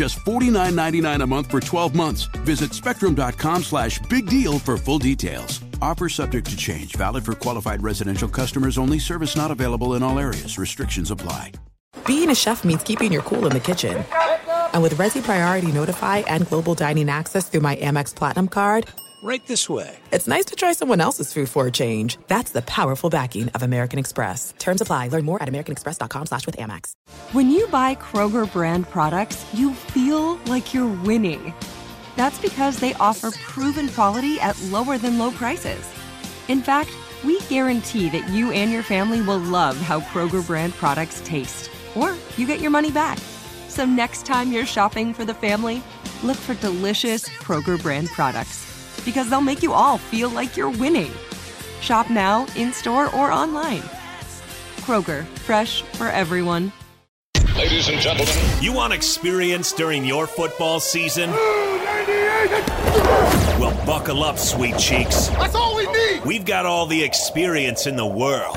Just $49.99 a month for 12 months. Visit spectrum.com slash big deal for full details. Offer subject to change. Valid for qualified residential customers only. Service not available in all areas. Restrictions apply. Being a chef means keeping your cool in the kitchen. And with Resy Priority Notify and Global Dining Access through my Amex Platinum card, Right this way. it's nice to try someone else's food for a change. That's the powerful backing of American Express. Terms apply. Learn more at americanexpress.com slash with Amex. When you buy Kroger brand products, you feel like you're winning. That's because they offer proven quality at lower than low prices. In fact, we guarantee that you and your family will love how Kroger brand products taste, or you get your money back. So next time you're shopping for the family, look for delicious Kroger brand products because they'll make you all feel like you're winning. Shop now, in store, or online. Kroger, fresh for everyone. Ladies and gentlemen, You want experience during your football season? Well, buckle up, sweet cheeks. that's all we need. We've got all the experience in the world.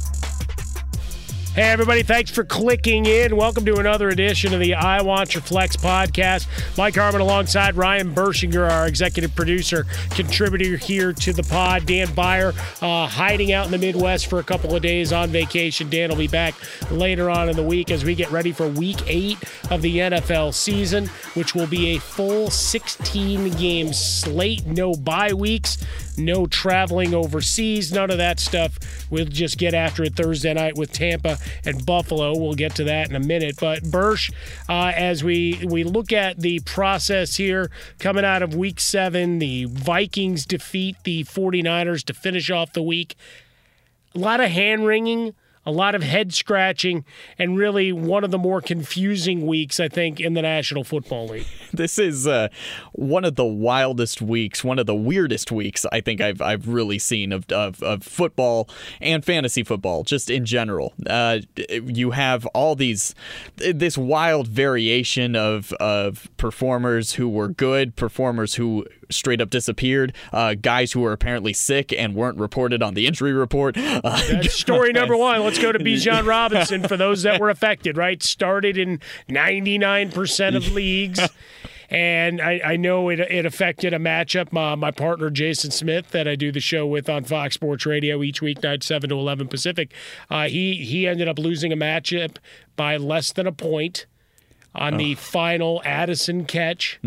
Hey, everybody, thanks for clicking in. Welcome to another edition of the I Want Your Flex podcast. Mike Harmon alongside Ryan Burschinger, our executive producer, contributor here to the pod. Dan Beyer uh, hiding out in the Midwest for a couple of days on vacation. Dan will be back later on in the week as we get ready for week eight of the NFL season, which will be a full 16 game slate. No bye weeks, no traveling overseas, none of that stuff. We'll just get after it Thursday night with Tampa and Buffalo. We'll get to that in a minute. But Bursch, uh, as we we look at the process here coming out of Week Seven, the Vikings defeat the 49ers to finish off the week. A lot of hand wringing. A lot of head scratching, and really one of the more confusing weeks, I think, in the National Football League. This is uh, one of the wildest weeks, one of the weirdest weeks I think I've I've really seen of of, of football and fantasy football, just in general. Uh, you have all these this wild variation of of performers who were good, performers who straight up disappeared, uh, guys who were apparently sick and weren't reported on the injury report. Uh, That's story number one. Let's go to Bijan Robinson for those that were affected, right? Started in 99% of leagues. And I, I know it, it affected a matchup. My, my partner, Jason Smith, that I do the show with on Fox Sports Radio each weeknight, 7 to 11 Pacific, uh, he, he ended up losing a matchup by less than a point on the final Addison catch,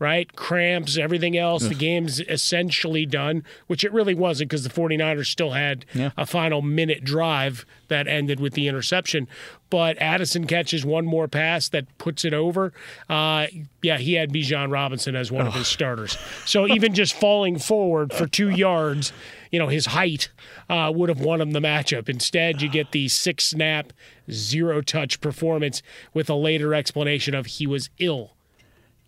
right? Cramps, everything else. The game's essentially done, which it really wasn't because the 49ers still had a final minute drive that ended with the interception. But Addison catches one more pass that puts it over. Uh, yeah, he had Bijan Robinson as one of his starters. So even just falling forward for two yards, you know, his height uh, would have won him the matchup. Instead, you get the six snap, zero touch performance with a later explanation of he was ill.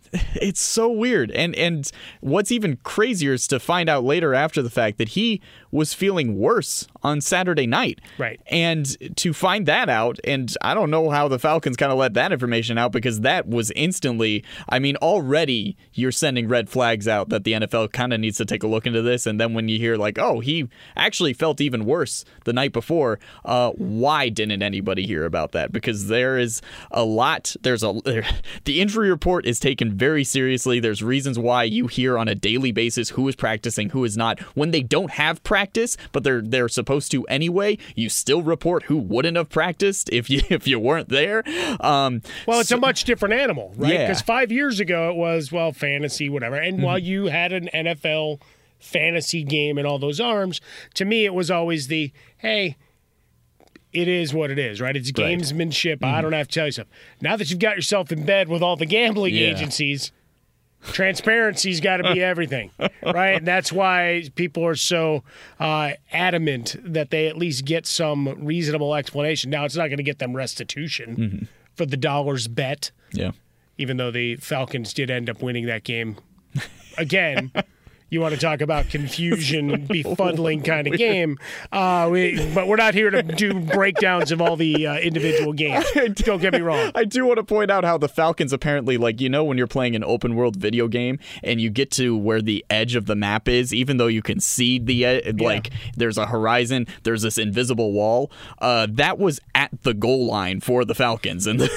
it's so weird. And and what's even crazier is to find out later after the fact that he was feeling worse on Saturday night. Right. and to find that out and I don't know how the Falcons kind of let that information out because that was instantly I mean already you're sending red flags out that the NFL kind of needs to take a look into this. And then when you hear like oh he actually felt even worse the night before uh why didn't anybody hear about that? Because there is a lot there's a there, the injury report is taken very seriously. There's reasons why you hear on a daily basis who is practicing, who is not. When they don't have practice, but they're they're supposed to anyway, you still report who wouldn't have practiced if you if you weren't there. Um, well, it's so, a much different animal, right? Because yeah. five years ago it was well fantasy, whatever. And mm-hmm. while you had an NFL fantasy game and all those arms, to me it was always the hey it is what it is, right? It's gamesmanship. Right. I don't have to tell you something. Now that you've got yourself in bed with all the gambling yeah. agencies, transparency's got to be everything, right? And that's why people are so uh, adamant that they at least get some reasonable explanation. Now, it's not going to get them restitution mm-hmm. for the dollars bet. Yeah. Even though the Falcons did end up winning that game again. You want to talk about confusion, befuddling kind of game. Uh, we, but we're not here to do breakdowns of all the uh, individual games. Don't get me wrong. I do want to point out how the Falcons apparently, like, you know, when you're playing an open world video game and you get to where the edge of the map is, even though you can see the, ed- yeah. like, there's a horizon, there's this invisible wall. Uh, that was at the goal line for the Falcons. And I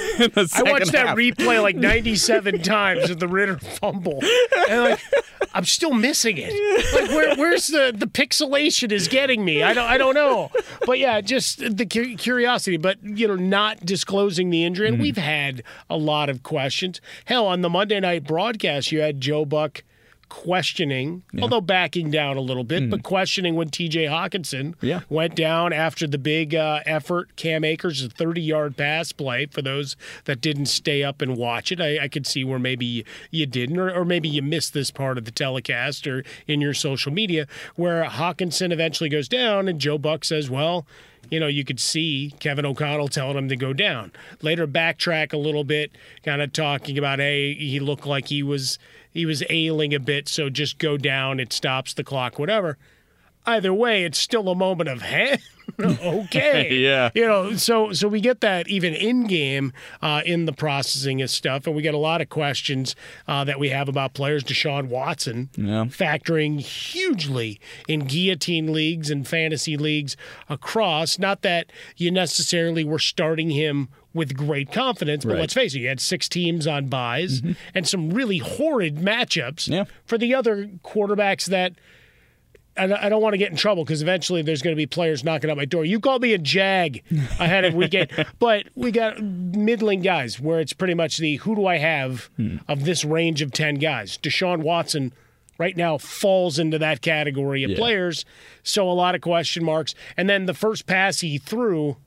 watched that replay like 97 times of the Ridder fumble. And, like, I'm still missing it. Like where, where's the the pixelation is getting me? I don't I don't know. But yeah, just the curiosity. But you know, not disclosing the injury, and mm-hmm. we've had a lot of questions. Hell, on the Monday night broadcast, you had Joe Buck questioning, yeah. although backing down a little bit, mm. but questioning when TJ Hockenson yeah. went down after the big uh, effort. Cam Akers, a 30 yard pass play for those that didn't stay up and watch it. I, I could see where maybe you didn't, or, or, maybe you missed this part of the telecast or in your social media, where Hockenson eventually goes down and Joe Buck says, well, you know, you could see Kevin O'Connell telling him to go down. Later, backtrack a little bit, kind of talking about, hey, he looked like he was he was ailing a bit, so just go down. It stops the clock, whatever. Either way, it's still a moment of hey, okay, yeah, you know. So so we get that even in game uh, in the processing of stuff, and we get a lot of questions uh, that we have about players. Deshaun Watson yeah. factoring hugely in guillotine leagues and fantasy leagues across. Not that you necessarily were starting him with great confidence. But right. let's face it, you had six teams on buys mm-hmm. and some really horrid matchups yeah. for the other quarterbacks that. I don't want to get in trouble because eventually there's going to be players knocking at my door. You called me a jag ahead of weekend, but we got middling guys where it's pretty much the who do I have hmm. of this range of 10 guys. Deshaun Watson right now falls into that category of yeah. players. So a lot of question marks. And then the first pass he threw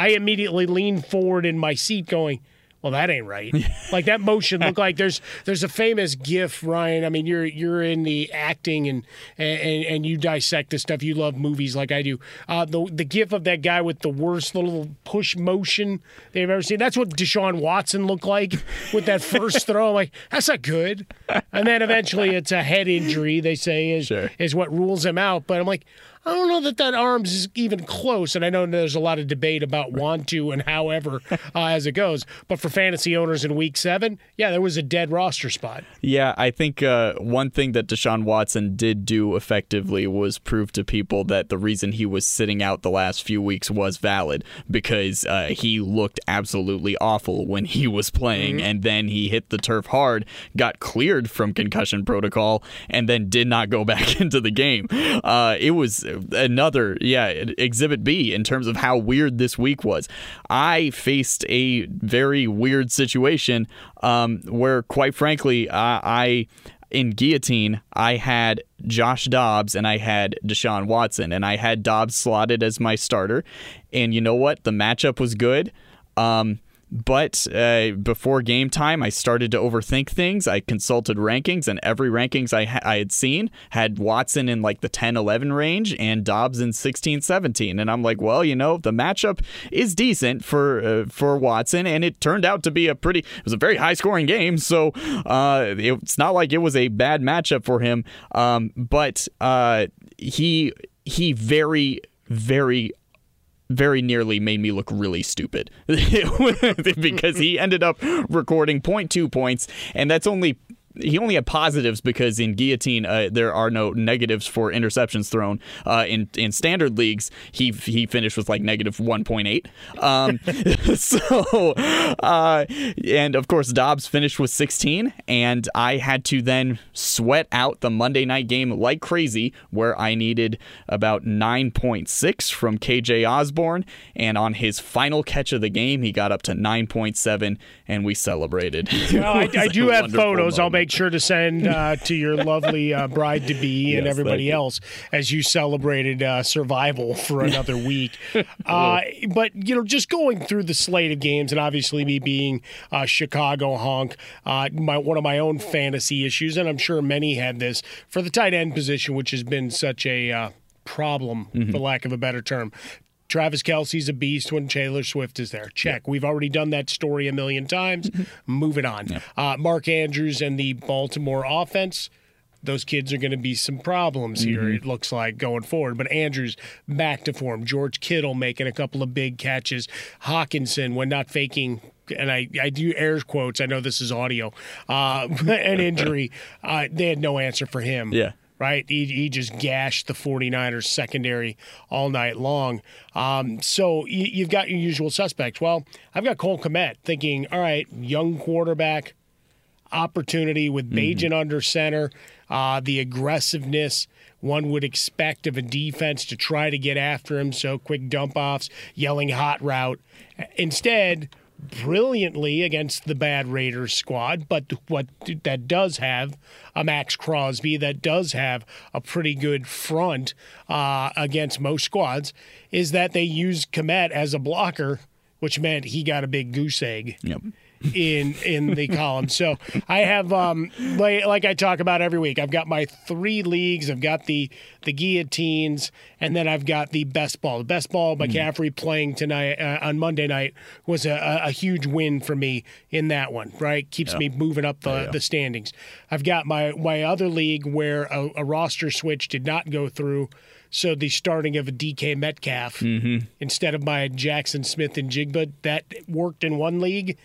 I immediately leaned forward in my seat going, well, that ain't right. like that motion looked like there's there's a famous GIF, Ryan. I mean, you're you're in the acting and and and you dissect this stuff. You love movies like I do. Uh, the the GIF of that guy with the worst little push motion they've ever seen. That's what Deshaun Watson looked like with that first throw. I'm like, that's not good. And then eventually, it's a head injury. They say is sure. is what rules him out. But I'm like, I don't know that that arms is even close. And I know there's a lot of debate about want to and however uh, as it goes. But for fantasy owners in week seven, yeah, there was a dead roster spot. Yeah, I think uh, one thing that Deshaun Watson did do effectively was prove to people that the reason he was sitting out the last few weeks was valid because uh, he looked absolutely awful when he was playing. Mm-hmm. And then he hit the turf hard, got cleared from concussion protocol, and then did not go back into the game. Uh, it was another, yeah, exhibit B in terms of how weird this week was. I faced a very weird situation um, where, quite frankly, I, I in guillotine, I had Josh Dobbs and I had Deshaun Watson, and I had Dobbs slotted as my starter. And you know what? The matchup was good. Um, but uh, before game time, I started to overthink things. I consulted rankings, and every rankings I, ha- I had seen had Watson in like the 10 11 range and Dobbs in 16 17. And I'm like, well, you know, the matchup is decent for uh, for Watson, and it turned out to be a pretty, it was a very high scoring game. So uh, it's not like it was a bad matchup for him. Um, but uh, he, he very, very very nearly made me look really stupid. Because he ended up recording 0.2 points, and that's only he only had positives because in guillotine uh, there are no negatives for interceptions thrown. Uh, in in standard leagues, he he finished with like negative 1.8. Um, so uh, and of course Dobbs finished with 16, and I had to then sweat out the Monday night game like crazy, where I needed about 9.6 from KJ Osborne, and on his final catch of the game, he got up to 9.7, and we celebrated. Well, I, I do have photos. I'll Moment. Make sure to send uh, to your lovely uh, bride to be and Yes, everybody else as you celebrated uh, survival for another week. Uh, but you know, just going through the slate of games, and obviously me being a Chicago honk, uh, my one of my own fantasy issues, and I'm sure many had this for the tight end position, which has been such a uh, problem, Mm-hmm. for lack of a better term. Travis Kelce's a beast when Taylor Swift is there. Check. We've already done that story a million times. Moving on. Uh, Mark Andrews and the Baltimore offense. Those kids are going to be some problems here, it looks like, going forward. But Andrews back to form. George Kittle making a couple of big catches. Hockenson, when not faking, and I, I do air quotes, I know this is audio, uh, an injury, uh, they had no answer for him Yeah. Right? He, he just gashed the 49ers secondary all night long. Um, so you, you've got your usual suspects. Well, I've got Cole Kmet thinking, all right, young quarterback opportunity with Bagent under center, uh, the aggressiveness one would expect of a defense to try to get after him. So quick dump offs, yelling hot route. Instead, brilliantly against the bad Raiders squad, but what that does have a Maxx Crosby that does have a pretty good front uh, against most squads is that they used Kmet as a blocker, which meant he got a big goose egg Yep. In in the column. So I have um like, like I talk about every week. I've got my three leagues. I've got the the guillotines, and then I've got the best ball. The best ball McCaffrey playing tonight uh, on Monday night was a, a, huge win for me in that one. Right, keeps me moving up the, the standings. I've got my my other league where a, a roster switch did not go through. So the starting of a DK Metcalf instead of my Jaxon Smith-Njigba that worked in one league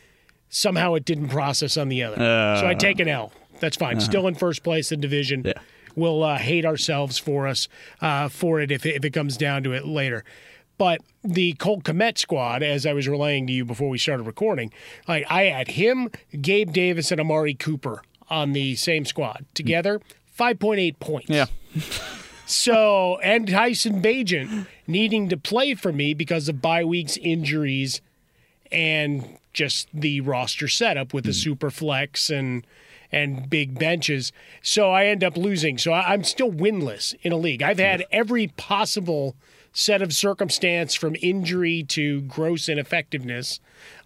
somehow it didn't process on the other. so I take an L. That's fine. Still in first place in division. Yeah. We'll uh, hate ourselves for us uh, for it if, it if it comes down to it later. But the Colt Kmet squad, as I was relaying to you before we started recording, like I had him, Gabe Davis, and Amari Cooper on the same squad together. 5.8 points. Yeah. So, and Tyson Bagent needing to play for me because of bye weeks, injuries, and just the roster setup with the super flex and and big benches. So I end up losing. So I'm still winless in a league. I've had every possible set of circumstance from injury to gross ineffectiveness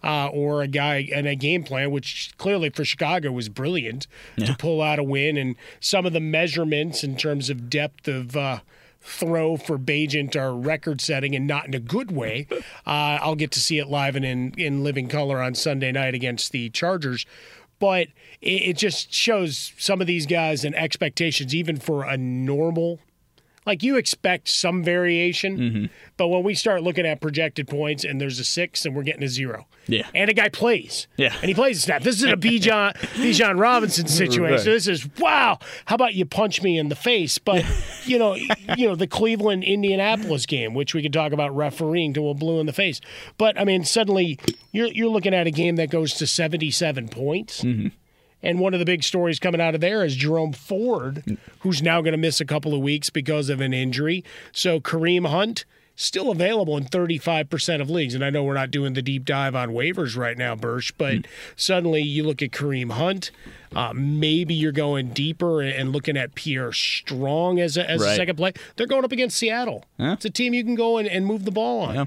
uh, or a guy and a game plan, which clearly for Chicago was brilliant to pull out a win. And some of the measurements in terms of depth of uh, throw for Bagent are record setting and not in a good way. Uh, I'll get to see it live and in, in living color on Sunday night against the Chargers. But it, it just shows some of these guys and expectations, even for a normal like you expect some variation, Mm-hmm. but when we start looking at projected points and there's a six and we're getting a zero, Yeah. and a guy plays, Yeah. and he plays a snap. This isn't a Bijan Bijan Robinson situation. Right. This is wow. How about you punch me in the face? But you know, you know the Cleveland Indianapolis game, which we could talk about refereeing to a blue in the face. But I mean, suddenly you're you're looking at a game that goes to 77 points. And one of the big stories coming out of there is Jerome Ford, who's now going to miss a couple of weeks because of an injury. So Kareem Hunt still available in 35% of leagues. And I know we're not doing the deep dive on waivers right now, Birch, but suddenly you look at Kareem Hunt. Uh, maybe you're going deeper and looking at Pierre Strong as a, as a second play. They're going up against Seattle. It's a team you can go and, and move the ball on. Yeah.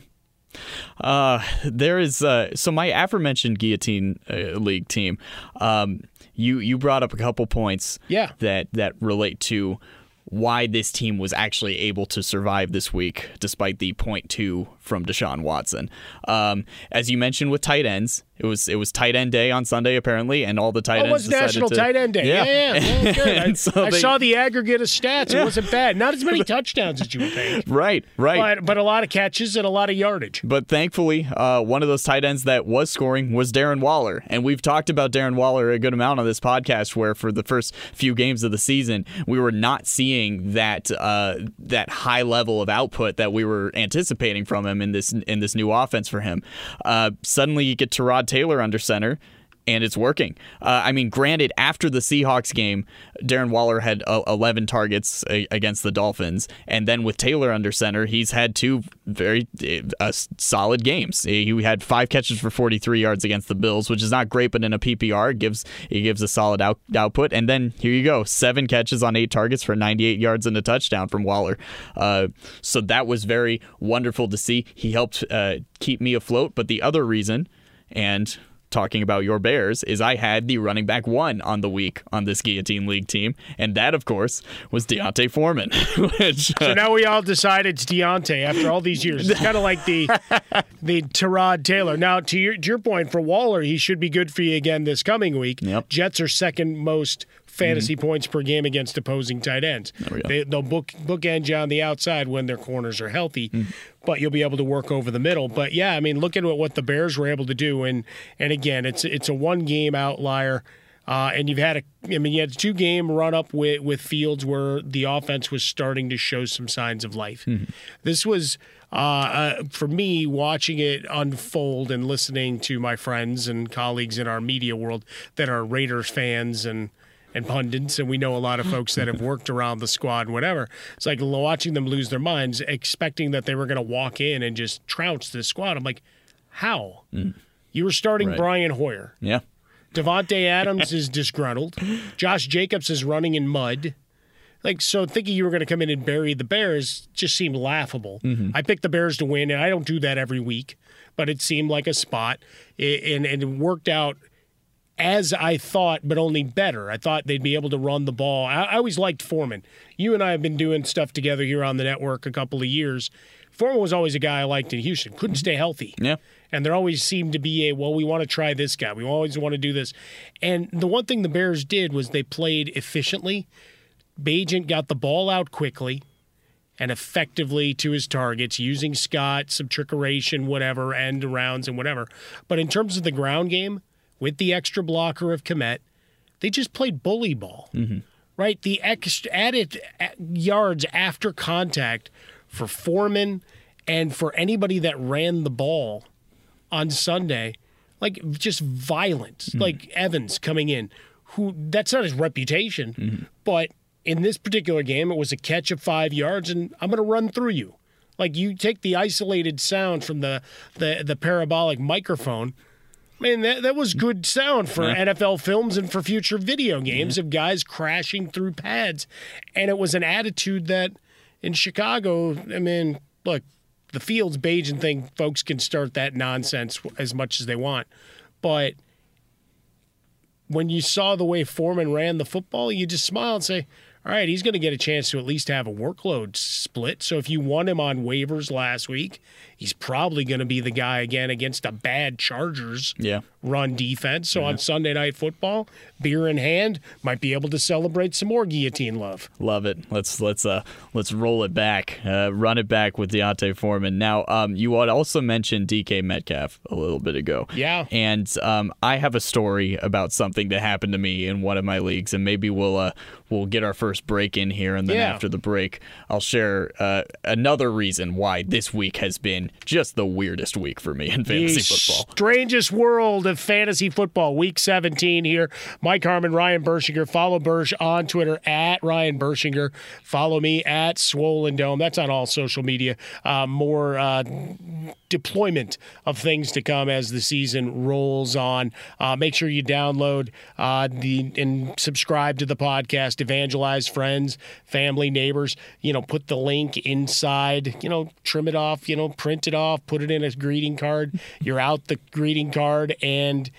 Uh, there is uh, so my aforementioned guillotine uh, league team. Um, you you brought up a couple points. Yeah. That that relate to why this team was actually able to survive this week despite the point two from Deshaun Watson. Um, as you mentioned with tight ends, it was it was tight end day on Sunday apparently, and all the tight Oh, it ends was National to, Tight End Day. Yeah, yeah. yeah. Well, good. I, so I they- saw the aggregate of stats. It wasn't bad. Not as many touchdowns as you would think, Right, right. but, but a lot of catches and a lot of yardage. But thankfully, uh, one of those tight ends that was scoring was Darren Waller. And we've talked about Darren Waller a good amount on this podcast, where for the first few games of the season, we were not seeing that uh, that high level of output that we were anticipating from him in this in this new offense for him. Uh, suddenly, you get Tyrod Taylor under center. And it's working. Uh, I mean, granted, after the Seahawks game, Darren Waller had uh, 11 targets a- against the Dolphins, and then with Taylor under center, he's had two very uh, solid games. He had five catches for 43 yards against the Bills, which is not great, but in a PPR, it gives he gives a solid out, output. And then here you go, seven catches on eight targets for 98 yards and a touchdown from Waller. Uh, so that was very wonderful to see. He helped uh, keep me afloat. But the other reason, and talking about your Bears is I had the running back one on the week on this Guillotine League team, and that, of course, was D'Onta Foreman. which, uh, So now we all decide it's D'Onta after all these years. It's kind of like the the Tyrod Taylor. Now, to your, to your point, for Waller, he should be good for you again this coming week. Yep. Jets are second most fantasy points per game against opposing tight ends. They, they'll book bookend you on the outside when their corners are healthy, Mm. but you'll be able to work over the middle. But yeah, I mean, look at what the Bears were able to do, and and again, it's it's a one game outlier. Uh, and you've had a, I mean, you had a two game run up with, with Fields where the offense was starting to show some signs of life. This was, uh, uh, for me, watching it unfold and listening to my friends and colleagues in our media world that are Raiders fans and, and pundits, and we know a lot of folks that have worked around the squad, and whatever. It's like watching them lose their minds, expecting that they were going to walk in and just trounce the squad. I'm like, how? Mm. You were starting Right. Brian Hoyer. yeah. Davante Adams is disgruntled. Josh Jacobs is running in mud. Like so, thinking you were going to come in and bury the Bears just seemed laughable. Mm-hmm. I picked the Bears to win, and I don't do that every week, but it seemed like a spot, I- and and it worked out as I thought, but only better. I thought they'd be able to run the ball. I, I always liked Foreman. You and I have been doing stuff together here on the network a couple of years. Foreman was always a guy I liked in Houston. Couldn't stay healthy. Yeah. And there always seemed to be a, well, we want to try this guy. We always want to do this. And the one thing the Bears did was they played efficiently. Bagent got the ball out quickly and effectively to his targets using Scott, some trickeration, whatever, end rounds and whatever. But in terms of the ground game, with the extra blocker of Kmet, they just played bully ball. Mm-hmm. Right? The extra added uh, yards after contact for Foreman and for anybody that ran the ball on Sunday, like just violent, mm-hmm. like Evans coming in, who that's not his reputation, mm-hmm. but in this particular game, it was a catch of five yards, and I'm going to run through you. Like you take the isolated sound from the the, the parabolic microphone. Man, that, that was good sound for NFL films and for future video games of guys crashing through pads. And it was an attitude that in Chicago, I mean, look, the Fields Bagent thing, folks can start that nonsense as much as they want. But when you saw the way Foreman ran the football, you just smile and say, all right, he's going to get a chance to at least have a workload split. So if you won him on waivers last week, he's probably going to be the guy again against a bad Chargers Yeah. run defense. So on Sunday Night Football, beer in hand, might be able to celebrate some more guillotine love. Love it. Let's let's uh let's roll it back, uh, run it back with D'Onta Foreman. Now, um, you had also mentioned DK Metcalf a little bit ago. Yeah. And um, I have a story about something that happened to me in one of my leagues, and maybe we'll uh we'll get our first break in here, and then Yeah. after the break, I'll share uh, another reason why this week has been just the weirdest week for me in fantasy the football. strangest world of fantasy football. Week 17 here. Mike Harmon, Ryan Burschinger. Follow Bersh on Twitter at Ryan Burschinger. Follow me at Swollen Dome. That's on all social media. Uh, more uh, deployment of things to come as the season rolls on. Uh, make sure you download uh, the and subscribe to the podcast. Evangelize friends, family, neighbors. You know, put the link inside. You know, trim it off. You know, print it off. Put it in a greeting card. You're out the greeting card and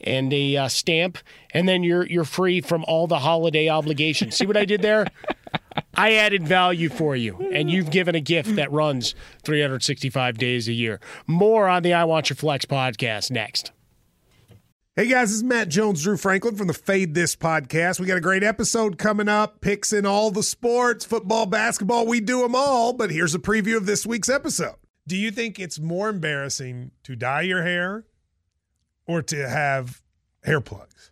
and a uh, stamp, and then you're you're free from all the holiday obligations. See what I did there? I added value for you, and you've given a gift that runs 365 days a year. More on the I Want Your Flex podcast next. Hey guys, this is Matt Jones, Drew Franklin from the Fade This podcast. We got a great episode coming up, picks in all the sports, football, basketball, we do them all. But here's a preview of this week's episode. Do you think it's more embarrassing to dye your hair or to have hair plugs?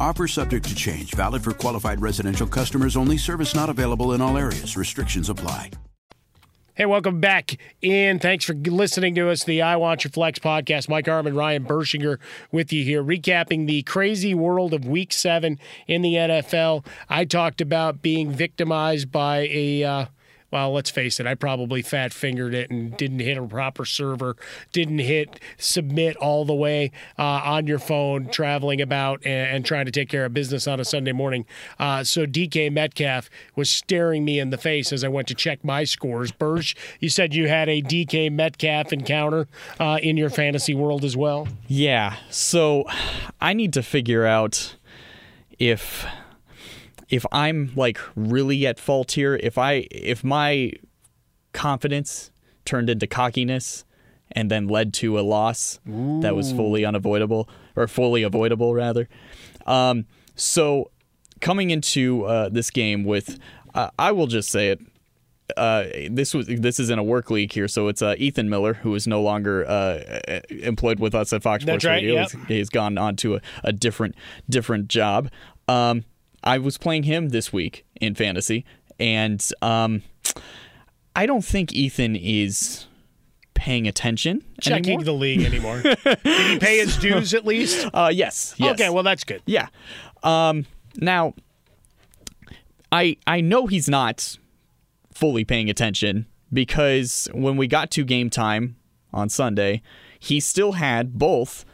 Offer subject to change, valid for qualified residential customers only. Service not available in all areas. Restrictions apply. Hey, welcome back in. Thanks for listening to us, the I Want Your Flex podcast. Mike Harmon, Ryan Burschinger with you here, recapping the crazy world of week seven in the NFL. I talked about being victimized by a. Uh, well, let's face it, I probably fat fingered it and didn't hit a proper server, didn't hit submit all the way uh, on your phone, traveling about and, and, trying to take care of business on a Sunday morning. Uh, so DK Metcalf was staring me in the face as I went to check my scores. Burge, you said you had a DK Metcalf encounter uh, in your fantasy world as well? Yeah. So I need to figure out if if I'm like really at fault here, if I if my confidence turned into cockiness and then led to a loss Ooh. that was fully unavoidable or fully avoidable rather. Um, so coming into uh, this game with, uh, I will just say it. Uh, this was this is in a work league here, so it's uh, Ethan Miller who is no longer uh, employed with us at Fox That's Sports right, Radio. Yep. He's, he's gone on to a, a different different job. Um, I was playing him this week in fantasy, and um, I don't think Ethan is paying attention. Checking anymore. the league anymore. Did he pay his dues at least? Uh, yes, yes. Okay, well that's good. Yeah. Um, now, I I know he's not fully paying attention because when we got to game time on Sunday, he still had both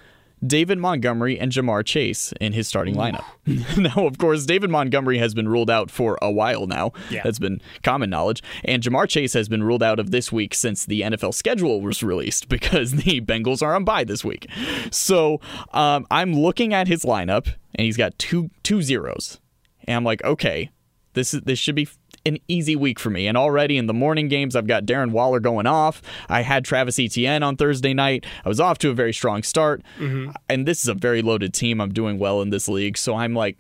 David Montgomery and Ja'Marr Chase in his starting lineup. now, of course, David Montgomery has been ruled out for a while now. Yeah. That's been common knowledge. And Ja'Marr Chase has been ruled out of this week since the NFL schedule was released because the Bengals are on bye this week. So um, I'm looking at his lineup, and he's got two two zeros. And I'm like, okay, this is this should be an easy week for me. And already in the morning games, I've got Darren Waller going off. I had Travis Etienne on Thursday night. I was off to a very strong start. Mm-hmm. And this is a very loaded team. I'm doing well in this league. So I'm like,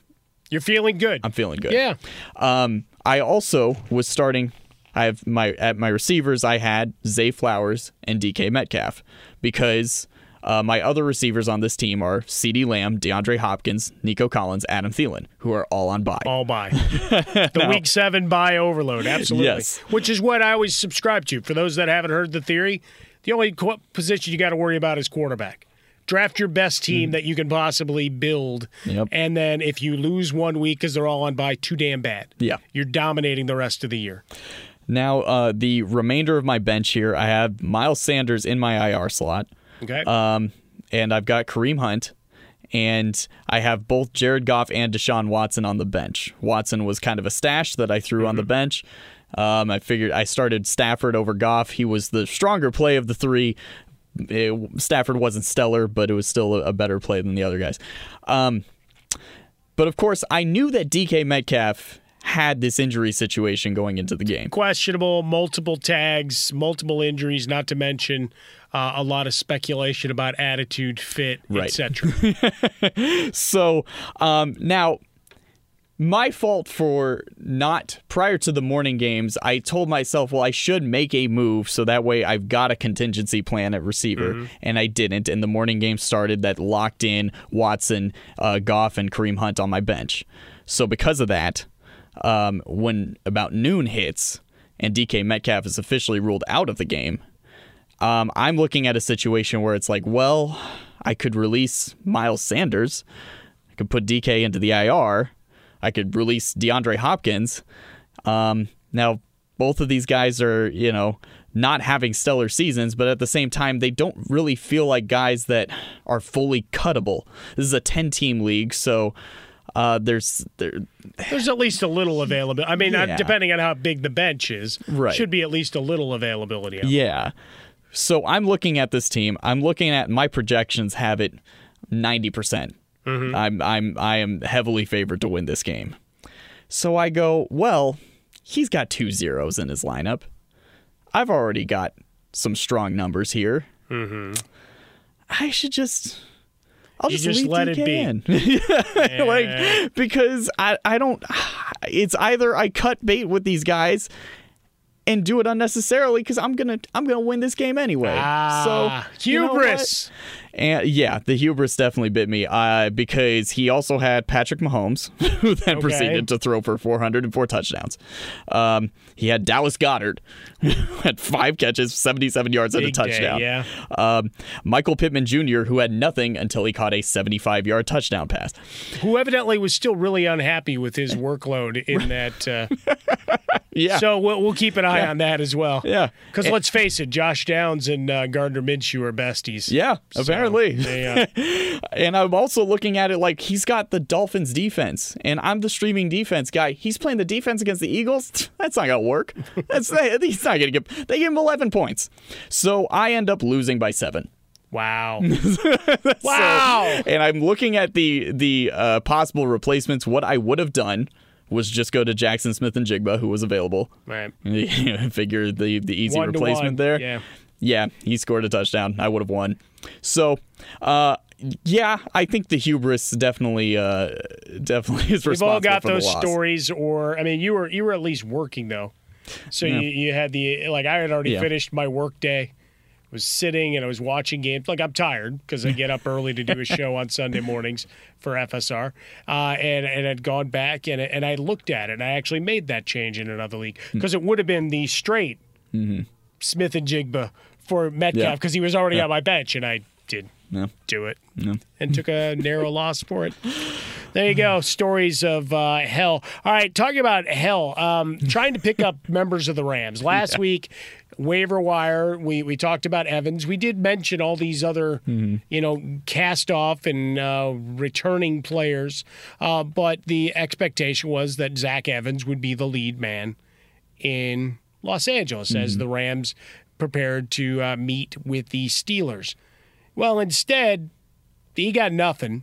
You're feeling good. I'm feeling good. Yeah. Um, I also was starting. I have my at my receivers. I had Zay Flowers and DK Metcalf because uh, my other receivers on this team are CeeDee Lamb, DeAndre Hopkins, Nico Collins, Adam Thielen, who are all on bye. All buy. the week seven buy overload. Absolutely. Yes. Which is what I always subscribe to. For those that haven't heard the theory, the only qu- position you got to worry about is quarterback. Draft your best team that you can possibly build. Mm. Yep. And then if you lose one week because they're all on buy, too damn bad. Yeah. You're dominating the rest of the year. Now, uh, the remainder of my bench here, I have Miles Sanders in my IR slot. Okay. Um, and I've got Kareem Hunt, and I have both Jared Goff and Deshaun Watson on the bench. Watson was kind of a stash that I threw on the bench. Um, I figured I started Stafford over Goff. He was the stronger play of the three. It- Stafford wasn't stellar, but it was still a, a better play than the other guys. Um, but of course, I knew that DK Metcalf had this injury situation going into the game. Questionable, multiple tags, multiple injuries, not to mention uh, a lot of speculation about attitude, fit, Right. etc. so um, now my fault for not prior to the morning games i told myself well i should make a move so that way i've got a contingency plan at receiver and i didn't and the morning game started that locked in watson uh, goff and kareem hunt on my bench so because of that um, when about noon hits and dk metcalf is officially ruled out of the game um, I'm looking at a situation where it's like, well, I could release Miles Sanders. I could put DK into the IR. I could release DeAndre Hopkins. Um, now, both of these guys are, you know, not having stellar seasons, but at the same time, they don't really feel like guys that are fully cuttable. This is a 10 team league, so uh, there's there, There's at least a little availability. I mean, uh, Yeah. depending on how big the bench is, Right. should be at least a little availability. Yeah. So I'm looking at this team. I'm looking at my projections have it 90%. percent I'm I'm I am heavily favored to win this game. So I go, well, he's got two zeros in his lineup. I've already got some strong numbers here. Mm-hmm. I should just I'll just, just leave let it be. in. like because I I don't it's either I cut bait with these guys and do it unnecessarily because I'm gonna I'm gonna win this game anyway. Ah, so you know hubris. And yeah, the hubris definitely bit me uh, because he also had Patrick Mahomes, who then Okay. proceeded to throw for 404 touchdowns. Um, he had Dallas Goedert, who had five catches, 77 yards, and a Big day, touchdown. yeah. Um, Michael Pittman Jr., who had nothing until he caught a 75 yard touchdown pass. Who evidently was still really unhappy with his workload in that. Uh, Yeah. So we'll, we'll keep an eye Yeah. on that as well. Yeah. Because let's face it, Josh Downs and uh, Gardner Minshew are besties. Yeah, So, apparently. They, uh, and I'm also looking at it like he's got the Dolphins defense, and I'm the streaming defense guy. He's playing the defense against the Eagles. That's not gonna work. That's he's not gonna get. They give him 11 points, so I end up losing by seven. wow. So- wow. and I'm looking at the the uh, possible replacements. What I would have done was just go to Jaxon Smith-Njigba, who was available. Right. Figure the the easy One replacement there. yeah. Yeah, he scored a touchdown. I would have won. So, uh, yeah, I think the hubris definitely, uh, definitely is We've responsible all got those stories, or I mean, you were you were at least working though, so Yeah. you, you had the like I had already Yeah. finished my work day, was sitting and I was watching games. Like I'm tired because I get up early to do a show on Sunday mornings for FSR, uh, and and I'd gone back and and I looked at it. and I actually made that change in another league because it would have been the straight Smith-Njigba for Metcalf Mm-hmm. Yeah. because he was already Yeah. on my bench, and I did No. do it No. and took a narrow loss for it. There you go. Stories of uh, hell. All right, talking about hell. Um, trying to pick up members of the Rams. Last week, waiver wire. We we talked about Evans. We did mention all these other, you know, cast off and uh, returning players. Uh, but the expectation was that Zach Evans would be the lead man in Los Angeles as the Rams prepared to uh, meet with the Steelers. Well, instead, he got nothing.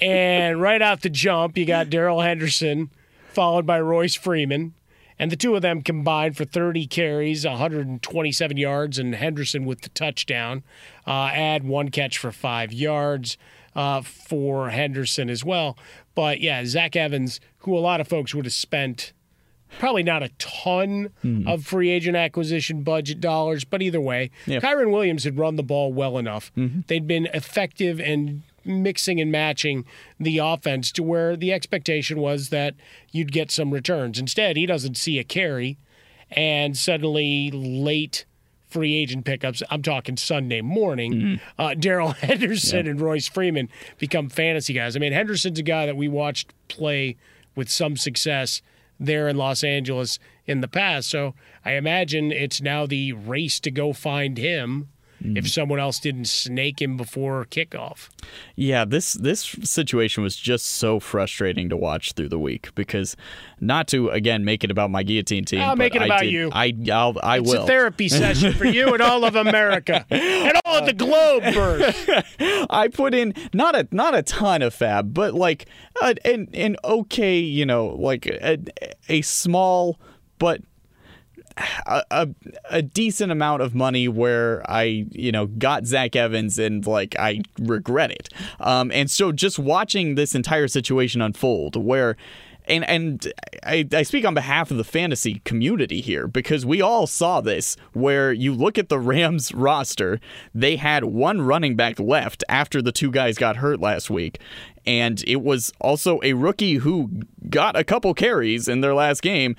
and right out the jump, you got Darrell Henderson, followed by Royce Freeman. And the two of them combined for 30 carries, 127 yards, and Henderson with the touchdown. Uh, add one catch for five yards uh, for Henderson as well. But yeah, Zach Evans, who a lot of folks would have spent probably not a ton Hmm. of free agent acquisition budget dollars, but either way, Kyren Williams had run the ball well enough. Mm-hmm. They'd been effective and mixing and matching the offense to where the expectation was that you'd get some returns. Instead, he doesn't see a carry, and suddenly late free agent pickups. I'm talking Sunday morning. Mm-hmm. Uh, Darrell Henderson and Royce Freeman become fantasy guys. I mean, Henderson's a guy that we watched play with some success there in Los Angeles in the past. So I imagine it's now the race to go find him if mm-hmm. someone else didn't snake him before kickoff. Yeah, this this situation was just so frustrating to watch through the week because not to again make it about my guillotine team. I'll make it I about did- you. I I'll, I it's will. a therapy session for you and all of America and all of the globe. I put in not a not a ton of fab, but like an an okay, you know, like a, a small but a, a, decent amount of money where I, you know, got Zach Evans and like I regret it. Um, and so just watching this entire situation unfold where and and I, I speak on behalf of the fantasy community here because we all saw this where you look at the Rams roster, they had one running back left after the two guys got hurt last week. And it was also a rookie who got a couple carries in their last game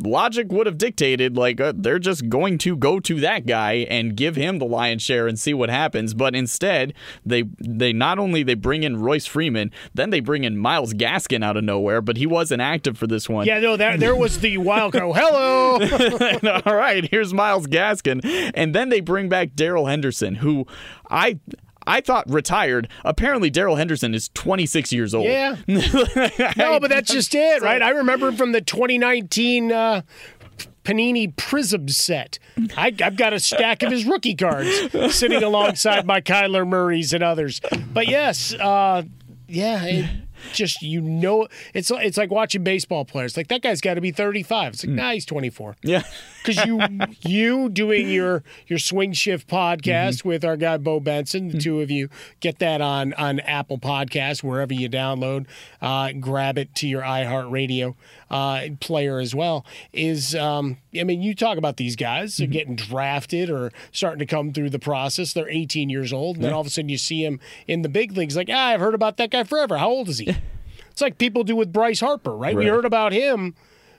logic would have dictated like uh, they're just going to go to that guy and give him the lion's share and see what happens but instead they they not only they bring in Royce Freeman then they bring in Myles Gaskin out of nowhere but he wasn't active for this one Yeah, no, that, there was the wild card. Hello. all right here's Myles Gaskin and then they bring back Darrell Henderson who I I thought retired. Apparently, Darrell Henderson is 26 years old. Yeah. no, but that's just it, right? I remember him from the 2019 uh, Panini Prism set. I, I've got a stack of his rookie cards sitting alongside my Kyler Murrays and others. But yes, uh, yeah, it, just you know, it's it's like watching baseball players. Like that guy's got to be 35. It's like, hmm. nah, he's 24. Yeah. because you you doing your your swing shift podcast mm-hmm. with our guy Bo Benson, the hmm. two of you get that on on Apple Podcasts wherever you download. Uh, grab it to your iHeartRadio uh, player as well. Is um, I mean, you talk about these guys they're getting drafted or starting to come through the process. They're 18 years old, and then all of a sudden you see him in the big leagues. Like, ah, I've heard about that guy forever. How old is he? It's like people do with Bryce Harper, right? We heard about him.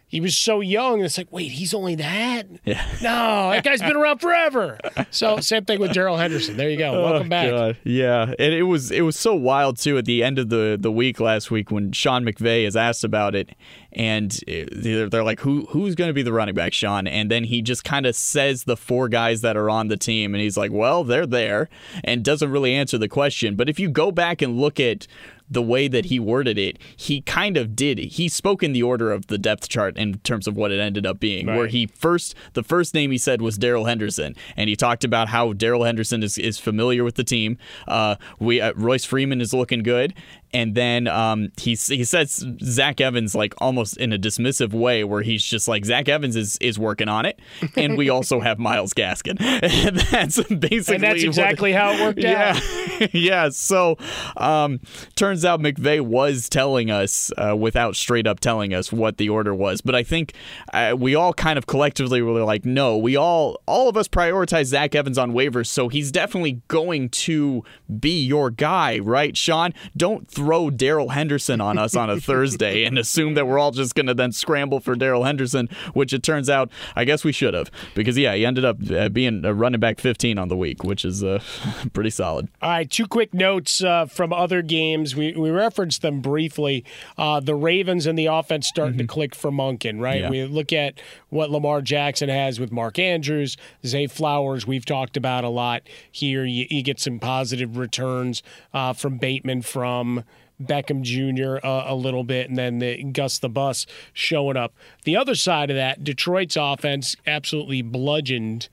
He was so young. It's like, wait, he's only that? Yeah. No, that guy's been around forever. So same thing with Darrell Henderson. There you go. Oh, Welcome Oh, back. God. Yeah, and it was it was so wild too at the end of the the week last week when Sean McVay is asked about it, and uh, they're, they're like, "Who who's going to be the running back, Sean?" And then he just kind of says the four guys that are on the team, and he's like, "Well, they're there," and doesn't really answer the question. But if you go back and look at the way that he worded it, he kind of did. He spoke in the order of the depth chart in terms of what it ended up being. Where he first, the first name he said was Darrell Henderson, and he talked about how Darrell Henderson is, is familiar with the team. Uh, we uh, Royce Freeman is looking good, and then um, he he says Zach Evans like almost in a dismissive way, where he's just like Zach Evans is is working on it, and we also have Myles Gaskin. and that's basically And that's what- exactly how it worked yeah. out. yeah. So, um, turns out McVay was telling us, uh, without straight up telling us what the order was. But I think uh, we all kind of collectively were like, no, we all, all of us prioritize Zach Evans on waivers. So he's definitely going to be your guy, right, Sean? Don't throw Darrell Henderson on us on a Thursday and assume that we're all just going to then scramble for Darrell Henderson, which it turns out, I guess we should have. Because, yeah, he ended up uh, being a running back 15 on the week, which is uh, pretty solid. All right, two quick notes uh, from other games. We, we referenced them briefly. Uh, the Ravens and the offense starting to click for Monken, right? Yeah. We look at what Lamar Jackson has with Mark Andrews, Zay Flowers, we've talked about a lot here. You, you get some positive returns uh, from Bateman, from Beckham Jr. Uh, a little bit, and then the Gus the Bus showing up. The other side of that, Detroit's offense absolutely bludgeoned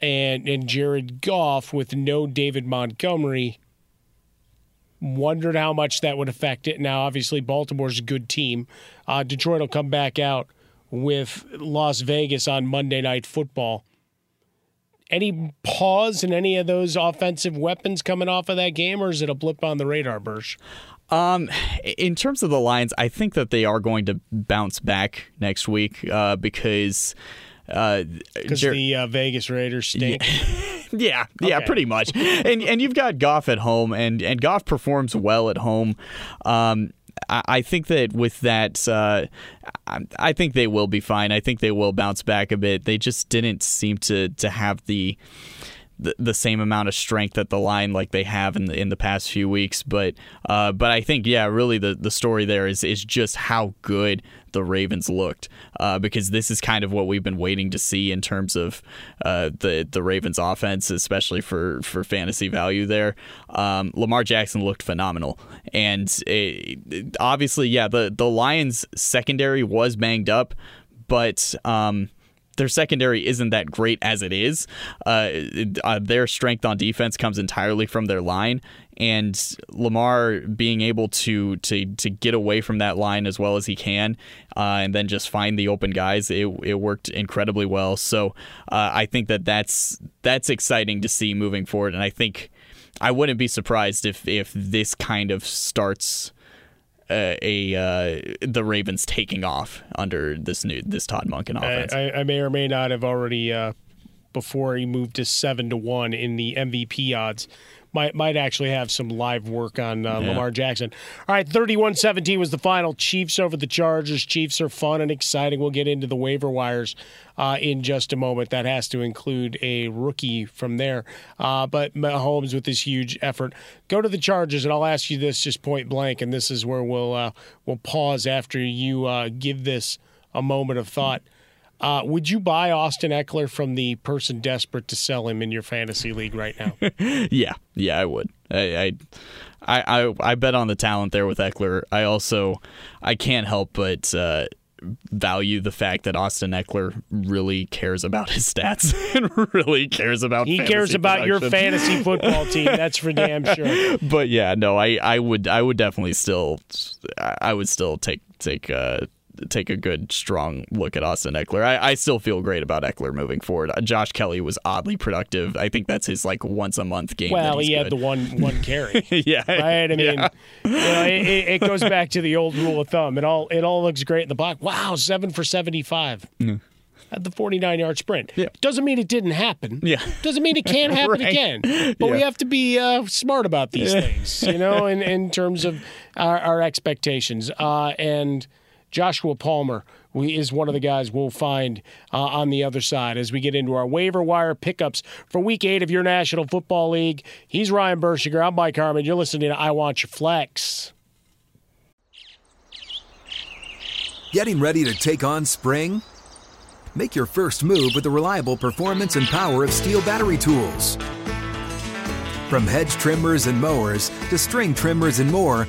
and and Jared Goff with no David Montgomery. Wondered how much that would affect it. Now, obviously, Baltimore's a good team. Uh, Detroit will come back out with Las Vegas on Monday Night Football. Any pause in any of those offensive weapons coming off of that game, or is it a blip on the radar, Bursch? Um, in terms of the Lions, I think that they are going to bounce back next week uh, because because uh, the uh, Vegas Raiders stink. Yeah, yeah, okay. pretty much. and and you've got Goff at home, and and Goff performs well at home. Um, I, think that with that, uh, I think they will be fine. I think they will bounce back a bit. They just didn't seem to to have the the, the same amount of strength at the line like they have in the in the past few weeks. But uh, but I think yeah, really the, the story there is is just how good the Ravens looked uh, because this is kind of what we've been waiting to see in terms of uh, the the Ravens offense, especially for for fantasy value. There, um, Lamar Jackson looked phenomenal, and it, obviously, yeah, the the Lions secondary was banged up, but. Um, their secondary isn't that great as it is. Uh, uh, their strength on defense comes entirely from their line, and Lamar being able to to to get away from that line as well as he can, uh, and then just find the open guys, it it worked incredibly well. So uh, I think that that's that's exciting to see moving forward, and I think I wouldn't be surprised if if this kind of starts uh, a uh, the Ravens taking off under this new this Todd Monken offense. I, I, may or may not have already uh, before he moved to seven to one in the MVP odds might might actually have some live work on uh, yeah. Lamar Jackson. All right, 31-17 was the final. Chiefs over the Chargers. Chiefs are fun and exciting. We'll get into the waiver wires uh, in just a moment. That has to include a rookie from there. Uh, but Mahomes with this huge effort. Go to the Chargers, and I'll ask you this just point blank, and this is where we'll uh, we'll pause after you uh, give this a moment of thought. Mm-hmm uh, would you buy Austin Ekeler from the person desperate to sell him in your fantasy league right now? yeah, yeah, I would. I, I, I, I, bet on the talent there with Ekeler. I also, I can't help but uh, value the fact that Austin Ekeler really cares about his stats and really cares about. He cares about production. your fantasy football team. That's for damn sure. But yeah, no, I, I would, I would definitely still, I would still take take. Uh, take a good, strong look at Austin Ekeler. I, I still feel great about Ekeler moving forward. Uh, Josh Kelley was oddly productive. I think that's his like once a month game. Well, he good. had the one one carry. yeah, right. I mean, yeah. you know, it, it, goes back to the old rule of thumb. It all it all looks great in the box. Wow, seven for seventy five. Mm at the 49 yard sprint. Yeah. Doesn't mean it didn't happen. Yeah. Doesn't mean it can't happen right. again. But yeah. we have to be uh, smart about these yeah. things, you know, in, in terms of our, our expectations. Uh, and Joshua Palmer is one of the guys we'll find uh, on the other side as we get into our waiver wire pickups for week eight of your National Football League. He's Ryan Burschinger. I'm Mike Harmon. You're listening to I Want Your Flex. Getting ready to take on spring? Make your first move with the reliable performance and power of STIHL battery tools. From hedge trimmers and mowers to string trimmers and more,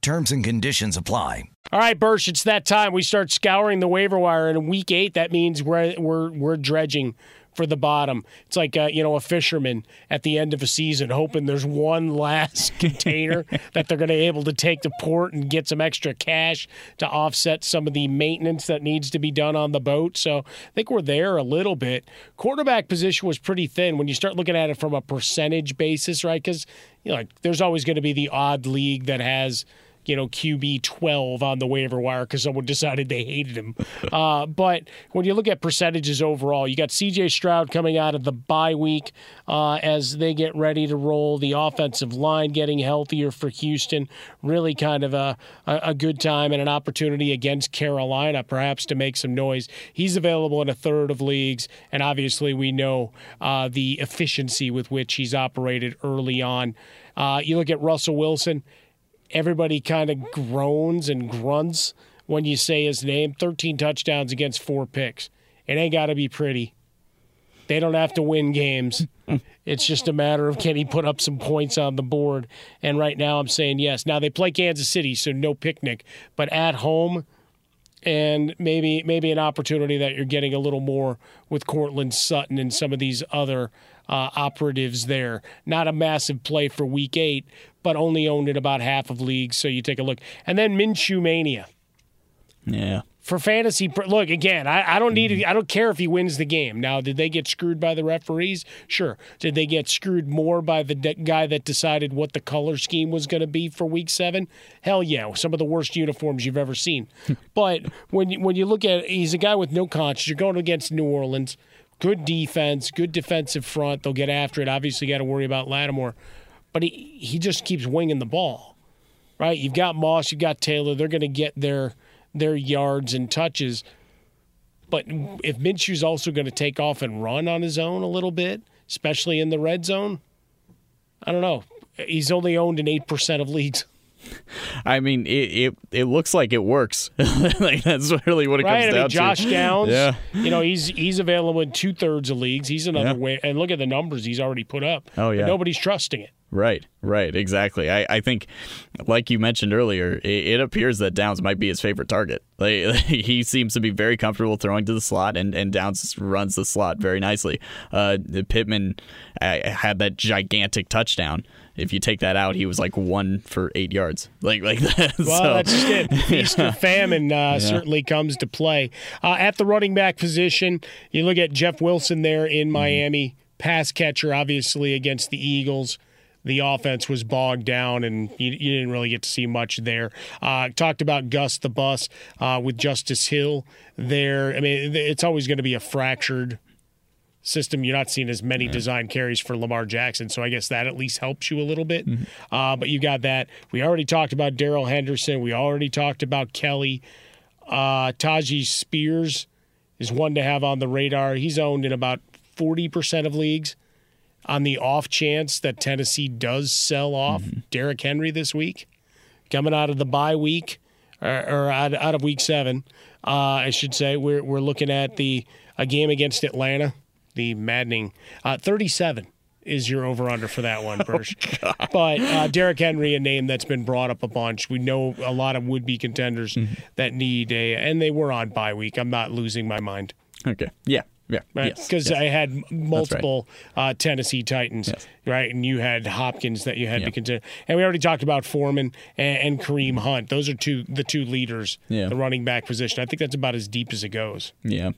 Terms and conditions apply. All right, Bursch, it's that time. We start scouring the waiver wire in week eight. That means we're we're we're dredging for the bottom. It's like uh, you know a fisherman at the end of a season, hoping there's one last container that they're going to be able to take to port and get some extra cash to offset some of the maintenance that needs to be done on the boat. So I think we're there a little bit. Quarterback position was pretty thin when you start looking at it from a percentage basis, right? Because you know, like, there's always going to be the odd league that has you know, QB 12 on the waiver wire because someone decided they hated him. Uh, but when you look at percentages overall, you got CJ Stroud coming out of the bye week uh, as they get ready to roll. The offensive line getting healthier for Houston. Really kind of a, a good time and an opportunity against Carolina, perhaps to make some noise. He's available in a third of leagues, and obviously we know uh, the efficiency with which he's operated early on. Uh, you look at Russell Wilson everybody kind of groans and grunts when you say his name. 13 touchdowns against four picks. It ain't got to be pretty. They don't have to win games. it's just a matter of can he put up some points on the board. And right now I'm saying yes. Now they play Kansas City, so no picnic, but at home and maybe maybe an opportunity that you're getting a little more with Courtland Sutton and some of these other uh, operatives there. Not a massive play for week eight, but only owned in about half of leagues. So you take a look. And then Minshew Mania. Yeah. For fantasy, look again. I, I don't need. I don't care if he wins the game. Now, did they get screwed by the referees? Sure. Did they get screwed more by the de- guy that decided what the color scheme was going to be for Week Seven? Hell yeah, some of the worst uniforms you've ever seen. but when you, when you look at, he's a guy with no conscience. You're going against New Orleans good defense, good defensive front. They'll get after it. Obviously, got to worry about Lattimore, but he he just keeps winging the ball, right? You've got Moss, you've got Taylor. They're going to get their their yards and touches. But if Minshew's also going to take off and run on his own a little bit, especially in the red zone, I don't know. He's only owned in eight percent of leagues. I mean, it, it, it looks like it works. like that's really what it right? comes I down mean, Josh to. Downs, Yeah. you know, he's he's available in two thirds of leagues. He's another Yeah. way, and look at the numbers he's already put up. Oh, yeah. nobody's trusting it. Right, right, exactly. I, I think, like you mentioned earlier, it, it appears that Downs might be his favorite target. Like he seems to be very comfortable throwing to the slot, and, and Downs runs the slot very nicely. Uh, Pittman uh, had that gigantic touchdown. If you take that out, he was like one for eight yards. Like like that. Well, So- that's just it. Feast or famine uh, Yeah. certainly comes to play. Uh, at the running back position, you look at Jeff Wilson there Mm-hmm. in Miami, pass catcher, obviously, against the Eagles. The offense was bogged down, and you, you didn't really get to see much there. Uh, talked about Gus the Bus uh, with Justice Hill there. I mean, it's always going to be a fractured system. You're not seeing as many design carries for Lamar Jackson, so I guess that at least helps you a little bit. Uh, but you got that. We already talked about Darrell Henderson. We already talked about Kelley. Uh, Tyjae Spears is one to have on the radar. He's owned in about 40% of leagues. On the off chance that Tennessee does sell off Derrick Henry this week, coming out of the bye week or, or out, out of week seven, uh, I should say, we're, we're looking at the a game against Atlanta, the maddening uh, 37 is your over under for that one, Bursch. but uh, Derrick Henry, a name that's been brought up a bunch. We know a lot of would be contenders that need a, and they were on bye week. I'm not losing my mind. Okay. Yeah. Yeah. Right, Yes, because yes. I had multiple uh, Tennessee Titans, right, and you had Hopkins that you had to consider, and we already talked about Foreman and, and Kareem Hunt. Those are two the two leaders, Yeah. the running back position. I think that's about as deep as it goes. Yeah,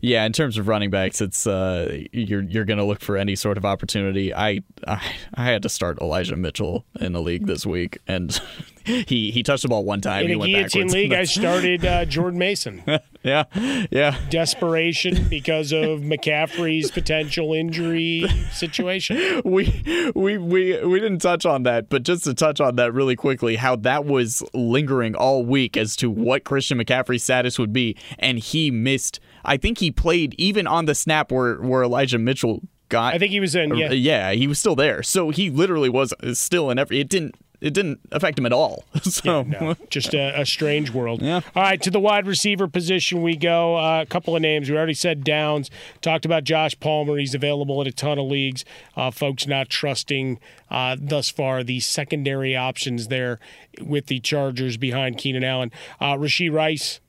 yeah. In terms of running backs, it's uh, you're you're going to look for any sort of opportunity. I, I I had to start Elijah Mitchell in the league this week, and he he touched the ball one time. In he a went guillotine league, I started uh, Jordan Mason. Yeah, yeah. Desperation because of McCaffrey's potential injury situation. We we we we didn't touch on that, but just to touch on that really quickly, how that was lingering all week as to what Christian McCaffrey's status would be, and he missed. I think he played even on the snap where where Elijah Mitchell got. I think he was in. Yeah, yeah, he was still there. So he literally was still in every. It didn't it didn't affect him at all. So yeah, no, just a, a, strange world. Yeah. All right, to the wide receiver position we go. Uh, a couple of names. We already said Downs. Talked about Josh Palmer. He's available in a ton of leagues. Uh, folks not trusting uh, thus far the secondary options there with the Chargers behind Keenan Allen. Uh, Rashee Rice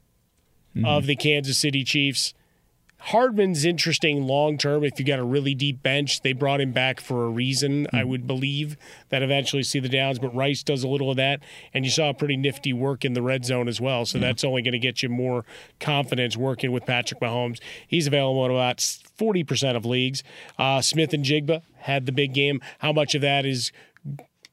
mm-hmm. of the Kansas City Chiefs Hardman's interesting long term if you got a really deep bench. They brought him back for a reason, mm-hmm. I hmm. would believe, that eventually see the downs. But Rice does a little of that, and you saw a pretty nifty work in the red zone as well. So yeah. that's only going to get you more confidence working with Patrick Mahomes. He's available in about 40% of leagues. Uh, Smith-Njigba had the big game. How much of that is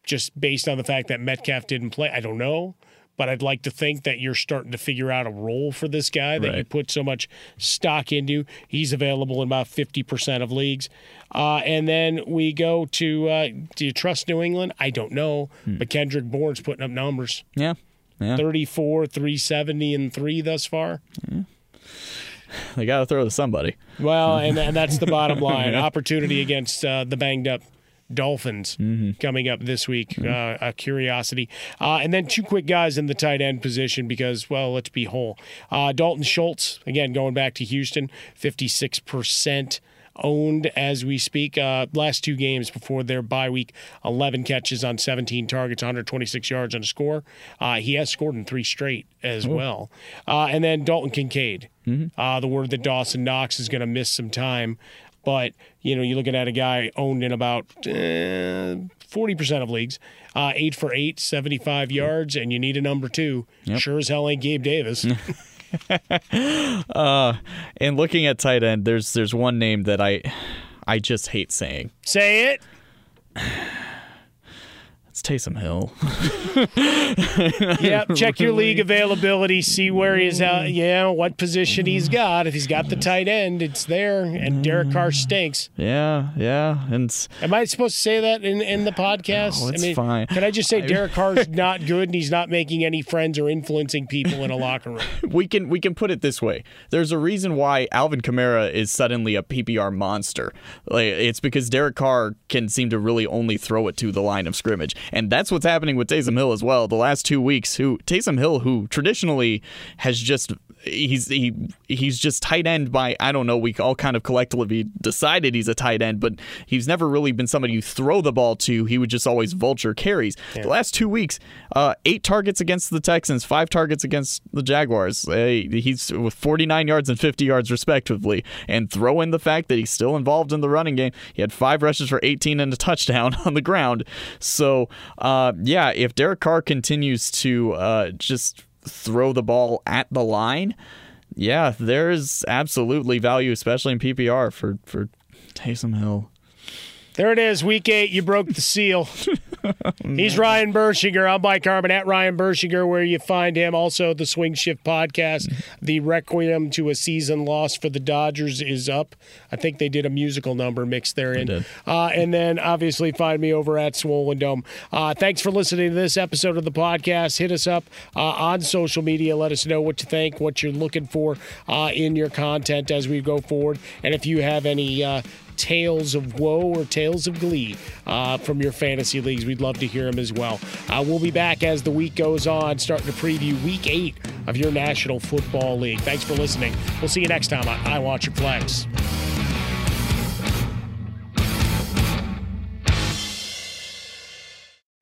just based on the fact that Metcalf didn't play? I don't know but I'd like to think that you're starting to figure out a role for this guy that right. you put so much stock into. He's available in about 50% of leagues. Uh, and then we go to uh, do you trust New England? I don't know. Hmm. But Kendrick Bourne's putting up numbers. Yeah. yeah. 34, 370, and 3 thus far. Yeah. They got to throw to somebody. Well, and, and that's the bottom line. Opportunity against uh, the banged up Dolphins mm-hmm. coming up this week. Mm-hmm. Uh, a curiosity. Uh, and then two quick guys in the tight end position because, well, let's be whole. Uh, Dalton Schultz, again, going back to Houston, 56% owned as we speak. Uh, last two games before their bye week, 11 catches on 17 targets, 126 yards on a score. Uh, he has scored in three straight as Ooh. well. Uh, and then Dalton Kincaid. Mm-hmm. Uh, the word that Dawson Knox is going to miss some time. But you know, you're looking at a guy owned in about eh, forty uh, percent of leagues, uh, eight for eight, 75 yards, and you need a number two. Yep. Sure as hell ain't Gabe Davis. uh, and looking at tight end, there's there's one name that I I just hate saying. Say it. It's Taysom Hill. yeah, check your league availability, see where he's at, mm. yeah, what position he's mm. got. If he's got the tight end, it's there, and Derek Carr mm. stinks. Yeah, yeah. And am I supposed to say that in, in the podcast? No, it's I mean, fine. Can I just say Derek Carr's not good and he's not making any friends or influencing people in a locker room? We can we can put it this way. There's a reason why Alvin Kamara is suddenly a PPR monster. Like it's because Derek Carr can seem to really only throw it to the line of scrimmage. And that's what's happening with Taysom Hill as well. The last two weeks, who Taysom Hill, who traditionally has just he's he he's just tight end by I don't know. We all kind of collectively decided he's a tight end, but he's never really been somebody you throw the ball to. He would just always vulture carries. Yeah. The last two weeks, uh, eight targets against the Texans, five targets against the Jaguars. Uh, he's with 49 yards and 50 yards respectively, and throw in the fact that he's still involved in the running game. He had five rushes for 18 and a touchdown on the ground. So uh, yeah, if Derek Carr continues to uh, just throw the ball at the line, yeah, there is absolutely value, especially in PPR for for Taysom Hill. There it is, week eight. You broke the seal. He's Ryan Burschinger. I'm Mike Harmon at Ryan Burschinger, where you find him. Also, the Swing Shift podcast. The Requiem to a Season Loss for the Dodgers is up. I think they did a musical number mixed therein. Uh, and then obviously find me over at Swollen Dome. Uh, thanks for listening to this episode of the podcast. Hit us up uh, on social media. Let us know what you think, what you're looking for uh, in your content as we go forward. And if you have any uh, tales of woe or tales of glee uh, from your fantasy leagues. We'd love to hear them as well. Uh, we'll be back as the week goes on, starting to preview week eight of your National Football League. Thanks for listening. We'll see you next time on I Watch Your Flex.